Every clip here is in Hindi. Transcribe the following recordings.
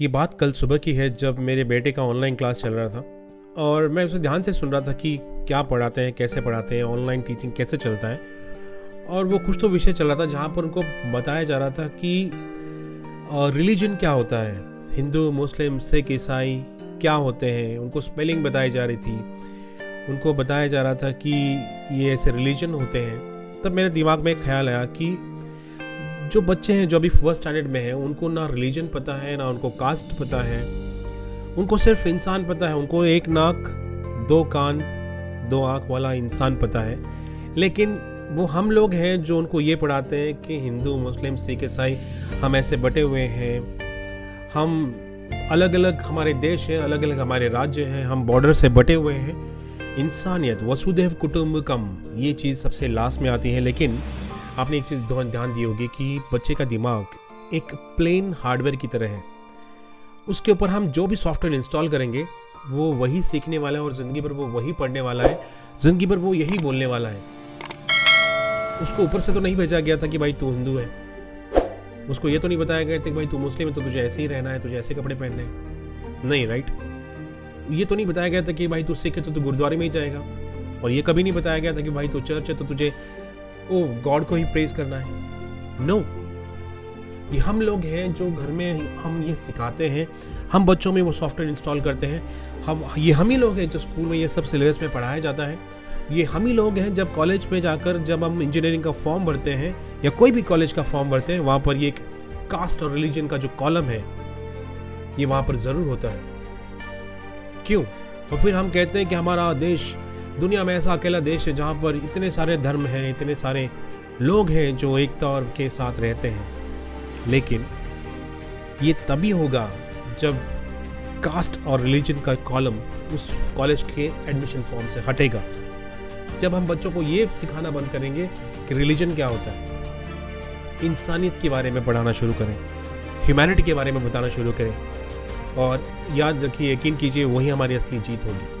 ये बात कल सुबह की है जब मेरे बेटे का ऑनलाइन क्लास चल रहा था और मैं उसे ध्यान से सुन रहा था कि क्या पढ़ाते हैं, कैसे पढ़ाते हैं ऑनलाइन टीचिंग कैसे चलता है। और वो कुछ तो विषय चल रहा था जहाँ पर उनको बताया जा रहा था कि रिलीजन क्या होता है? हिंदू, मुस्लिम, सिख, ईसाई क्या होते हैं? उनको स्पेलिंग बताई जा रही थी। उनको बताया जा रहा था कि ये ऐसे रिलीजन होते हैं। तब मेरे दिमाग में एक ख्याल आया कि जो बच्चे हैं, जो अभी फ़र्स्ट स्टैंडर्ड में हैं, उनको ना रिलीजन पता है, ना उनको कास्ट पता है। उनको सिर्फ़ इंसान पता है, उनको एक नाक, दो कान, दो आँख वाला इंसान पता है। लेकिन वो हम लोग हैं जो उनको ये पढ़ाते हैं कि हिंदू, मुस्लिम, सिख, ईसाई, हम ऐसे बटे हुए हैं। हम अलग अलग हमारे देश हैं अलग अलग हमारे राज्य हैं, हम बॉर्डर से बटे हुए हैं। इंसानियत वसुदेव कुटुम्बकम ये चीज़ सबसे लास्ट में आती है। लेकिन आपने एक चीज़ ध्यान दी होगी कि बच्चे का दिमाग एक प्लेन हार्डवेयर की तरह है। उसके ऊपर हम जो भी सॉफ्टवेयर इंस्टॉल करेंगे, वो वही सीखने वाला है और ज़िंदगी भर वो वही पढ़ने वाला है, ज़िंदगी भर वो यही बोलने वाला है। उसको ऊपर से तो नहीं भेजा गया था कि भाई तू हिंदू है। उसको ये तो नहीं बताया गया था कि भाई तू मुस्लिम है तो तुझे ऐसे ही रहना है, तुझे ऐसे कपड़े पहनने हैं। नहीं राइट ये तो नहीं बताया गया था कि भाई तू सिख है तो तू गुरुद्वारे में ही जाएगा। और ये कभी नहीं बताया गया था कि भाई तू चर्च है तो तुझे ओ गॉड को ही प्रेज करना है। No no. ये हम लोग हैं जो घर में हम ये सिखाते हैं, हम बच्चों में वो सॉफ्टवेयर इंस्टॉल करते हैं। हम, ये हम ही लोग हैं जो स्कूल में ये सब सिलेबस में पढ़ाया जाता है। ये हम ही लोग हैं जब कॉलेज में जाकर जब हम इंजीनियरिंग का फॉर्म भरते हैं या कोई भी कॉलेज का फॉर्म भरते हैं, वहाँ पर ये एक कास्ट और रिलीजन का जो कॉलम है, ये वहाँ पर ज़रूर होता है। क्यों? और फिर हम कहते हैं कि हमारा देश दुनिया में ऐसा अकेला देश है जहाँ पर इतने सारे धर्म हैं, इतने सारे लोग हैं जो एकता और के साथ रहते हैं। लेकिन ये तभी होगा जब कास्ट और रिलीजन का कॉलम उस कॉलेज के एडमिशन फॉर्म से हटेगा। जब हम बच्चों को ये सिखाना बंद करेंगे कि रिलीजन क्या होता है, इंसानियत के बारे में पढ़ाना शुरू करें, ह्यूमैनिटी के बारे में बताना शुरू करें और याद रखिए, यकीन कीजिए, वही हमारी असली जीत होगी।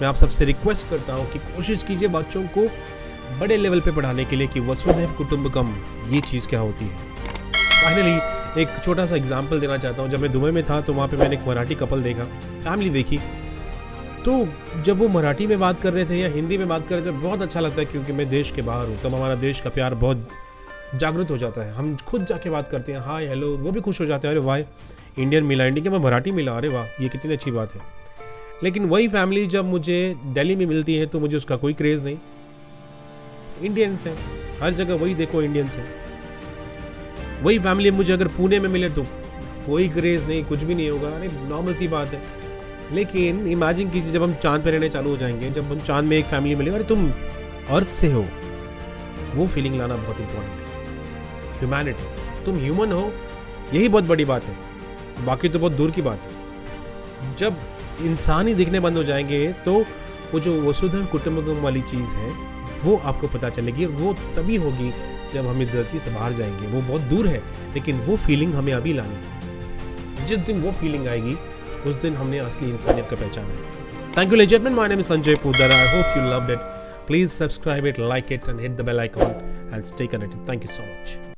मैं आप सबसे रिक्वेस्ट करता हूँ कि कोशिश कीजिए बच्चों को बड़े लेवल पे पढ़ाने के लिए कि वसुधैव कुटुंबकम, ये चीज़ क्या होती है? फाइनली एक छोटा सा एग्ज़ाम्पल देना चाहता हूँ। जब मैं दुबई में था तो वहाँ पे मैंने एक मराठी कपल देखा। फैमिली देखी। तो जब वो मराठी में बात कर रहे थे या हिंदी में बात कर रहे थे, बहुत अच्छा लगता है क्योंकि मैं देश के बाहर हूँ तब हमारा देश का प्यार बहुत जागृत हो जाता है। हम खुद जाके बात करते हैं हाय हेलो वो भी खुश हो जाते हैं। अरे वाह इंडियन मिला इंडियन मैं मराठी मिला। अरे वाह, ये कितनी अच्छी बात है। लेकिन वही फैमिली जब मुझे दिल्ली में मिलती है तो मुझे उसका कोई क्रेज़ नहीं। इंडियंस हैं। हर जगह वही देखो इंडियंस हैं। वही फैमिली मुझे अगर पुणे में मिले तो कोई क्रेज़ नहीं, कुछ भी नहीं होगा। अरे नॉर्मल सी बात है। लेकिन इमेजिन कीजिए, जब हम चाँद पर रहने चालू हो जाएँगे, जब हम चाँद में एक फैमिली मिले, अरे, तुम अर्थ से हो। वो फीलिंग लाना बहुत इंपॉर्टेंट है। ह्यूमैनिटी तुम ह्यूमन हो, यही बहुत बड़ी बात है। बाकी तो बहुत दूर की बात है। जब इंसान ही दिखने बंद हो जाएँगे तो वो जो वसुधैव कुटुंबकम वाली चीज़ है, वो आपको पता चलेगी वो तभी होगी जब हम इस धरती से बाहर जाएँगे। वो बहुत दूर है, लेकिन वो फीलिंग हमें अभी लानी है। जिस दिन वो फीलिंग आएगी, उस दिन हमने असली इंसानियत का पहचाना है। Thank you legend man my name is Sanjay Pudar I hope you loved it please subscribe it like it and hit the bell icon and stay connected thank you so much